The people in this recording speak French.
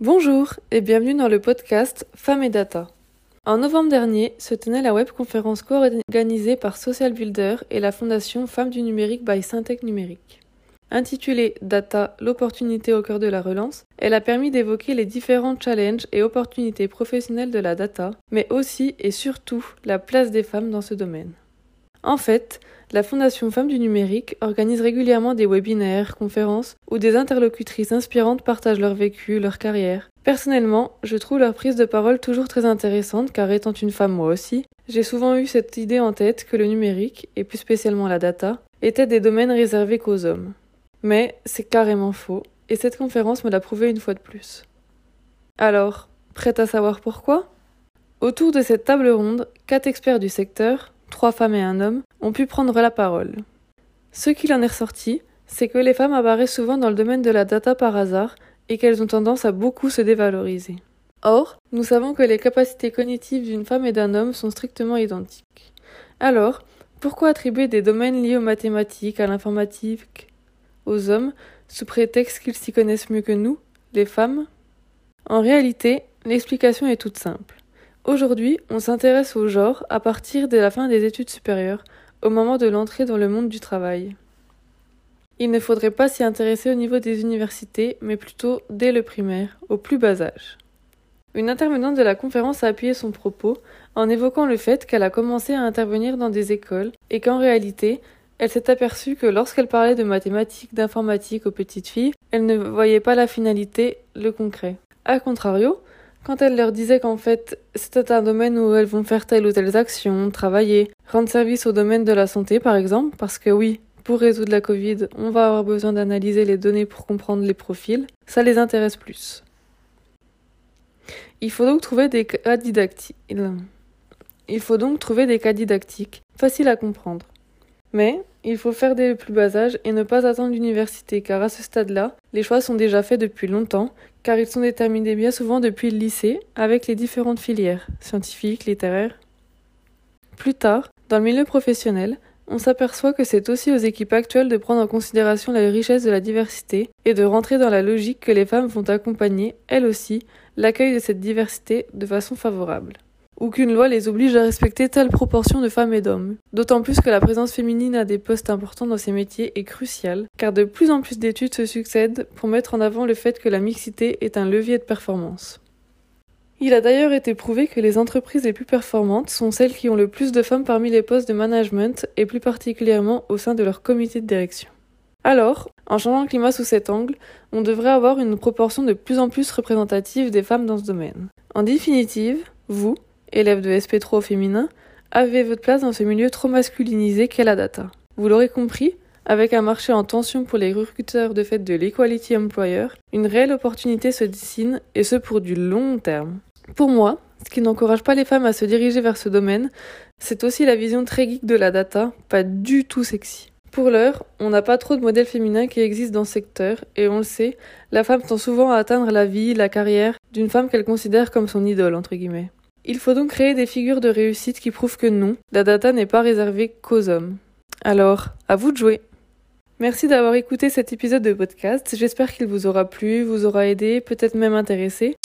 Bonjour et bienvenue dans le podcast Femmes et Data. En novembre dernier se tenait la webconférence co-organisée par Social Builder et la fondation Femmes du numérique by Syntec Numérique. Intitulée Data, l'opportunité au cœur de la relance, elle a permis d'évoquer les différents challenges et opportunités professionnelles de la data, mais aussi et surtout la place des femmes dans ce domaine. En fait, la Fondation Femmes du Numérique organise régulièrement des webinaires, conférences, où des interlocutrices inspirantes partagent leur vécu, leur carrière. Personnellement, je trouve leur prise de parole toujours très intéressante car étant une femme moi aussi, j'ai souvent eu cette idée en tête que le numérique, et plus spécialement la data, étaient des domaines réservés qu'aux hommes. Mais c'est carrément faux, et cette conférence me l'a prouvé une fois de plus. Alors, prête à savoir pourquoi? Autour de cette table ronde, quatre experts du secteur, trois femmes et un homme, ont pu prendre la parole. Ce qu'il en est ressorti, c'est que les femmes apparaissent souvent dans le domaine de la data par hasard et qu'elles ont tendance à beaucoup se dévaloriser. Or, nous savons que les capacités cognitives d'une femme et d'un homme sont strictement identiques. Alors, pourquoi attribuer des domaines liés aux mathématiques, à l'informatique, aux hommes, sous prétexte qu'ils s'y connaissent mieux que nous, les femmes En réalité, l'explication est toute simple. Aujourd'hui, on s'intéresse au genre à partir de la fin des études supérieures, au moment de l'entrée dans le monde du travail. Il ne faudrait pas s'y intéresser au niveau des universités, mais plutôt dès le primaire, au plus bas âge. Une intervenante de la conférence a appuyé son propos en évoquant le fait qu'elle a commencé à intervenir dans des écoles et qu'en réalité, elle s'est aperçue que lorsqu'elle parlait de mathématiques, d'informatique aux petites filles, elle ne voyait pas la finalité, le concret. A contrario, quand elle leur disait qu'en fait c'était un domaine où elles vont faire telle ou telle action, travailler, rendre service au domaine de la santé par exemple, parce que oui, pour résoudre la Covid, on va avoir besoin d'analyser les données pour comprendre les profils, ça les intéresse plus. Il faut donc trouver des cas didactiques. Il faut donc trouver des cas didactiques, faciles à comprendre. Mais il faut faire des plus bas âges et ne pas attendre l'université, car à ce stade-là, les choix sont déjà faits depuis longtemps, car ils sont déterminés bien souvent depuis le lycée, avec les différentes filières, scientifiques, littéraires. Plus tard, dans le milieu professionnel, on s'aperçoit que c'est aussi aux équipes actuelles de prendre en considération la richesse de la diversité et de rentrer dans la logique que les femmes vont accompagner, elles aussi, l'accueil de cette diversité de façon favorable ou qu'une loi les oblige à respecter telle proportion de femmes et d'hommes. D'autant plus que la présence féminine à des postes importants dans ces métiers est cruciale, car de plus en plus d'études se succèdent pour mettre en avant le fait que la mixité est un levier de performance. Il a d'ailleurs été prouvé que les entreprises les plus performantes sont celles qui ont le plus de femmes parmi les postes de management et plus particulièrement au sein de leur comité de direction. Alors, en changeant le climat sous cet angle, on devrait avoir une proportion de plus en plus représentative des femmes dans ce domaine. En définitive, vous, élève de SP3 au féminin, avez votre place dans ce milieu trop masculinisé qu'est la data. Vous l'aurez compris, avec un marché en tension pour les recruteurs de fait de l'Equality Employer, une réelle opportunité se dessine, et ce pour du long terme. Pour moi, ce qui n'encourage pas les femmes à se diriger vers ce domaine, c'est aussi la vision très geek de la data, pas du tout sexy. Pour l'heure, on n'a pas trop de modèles féminins qui existent dans ce secteur, et on le sait, la femme tend souvent à atteindre la vie, la carrière d'une femme qu'elle considère comme son idole, entre guillemets. Il faut donc créer des figures de réussite qui prouvent que non, la data n'est pas réservée qu'aux hommes. Alors, à vous de jouer. Merci d'avoir écouté cet épisode de podcast. J'espère qu'il vous aura plu, vous aura aidé, peut-être même intéressé.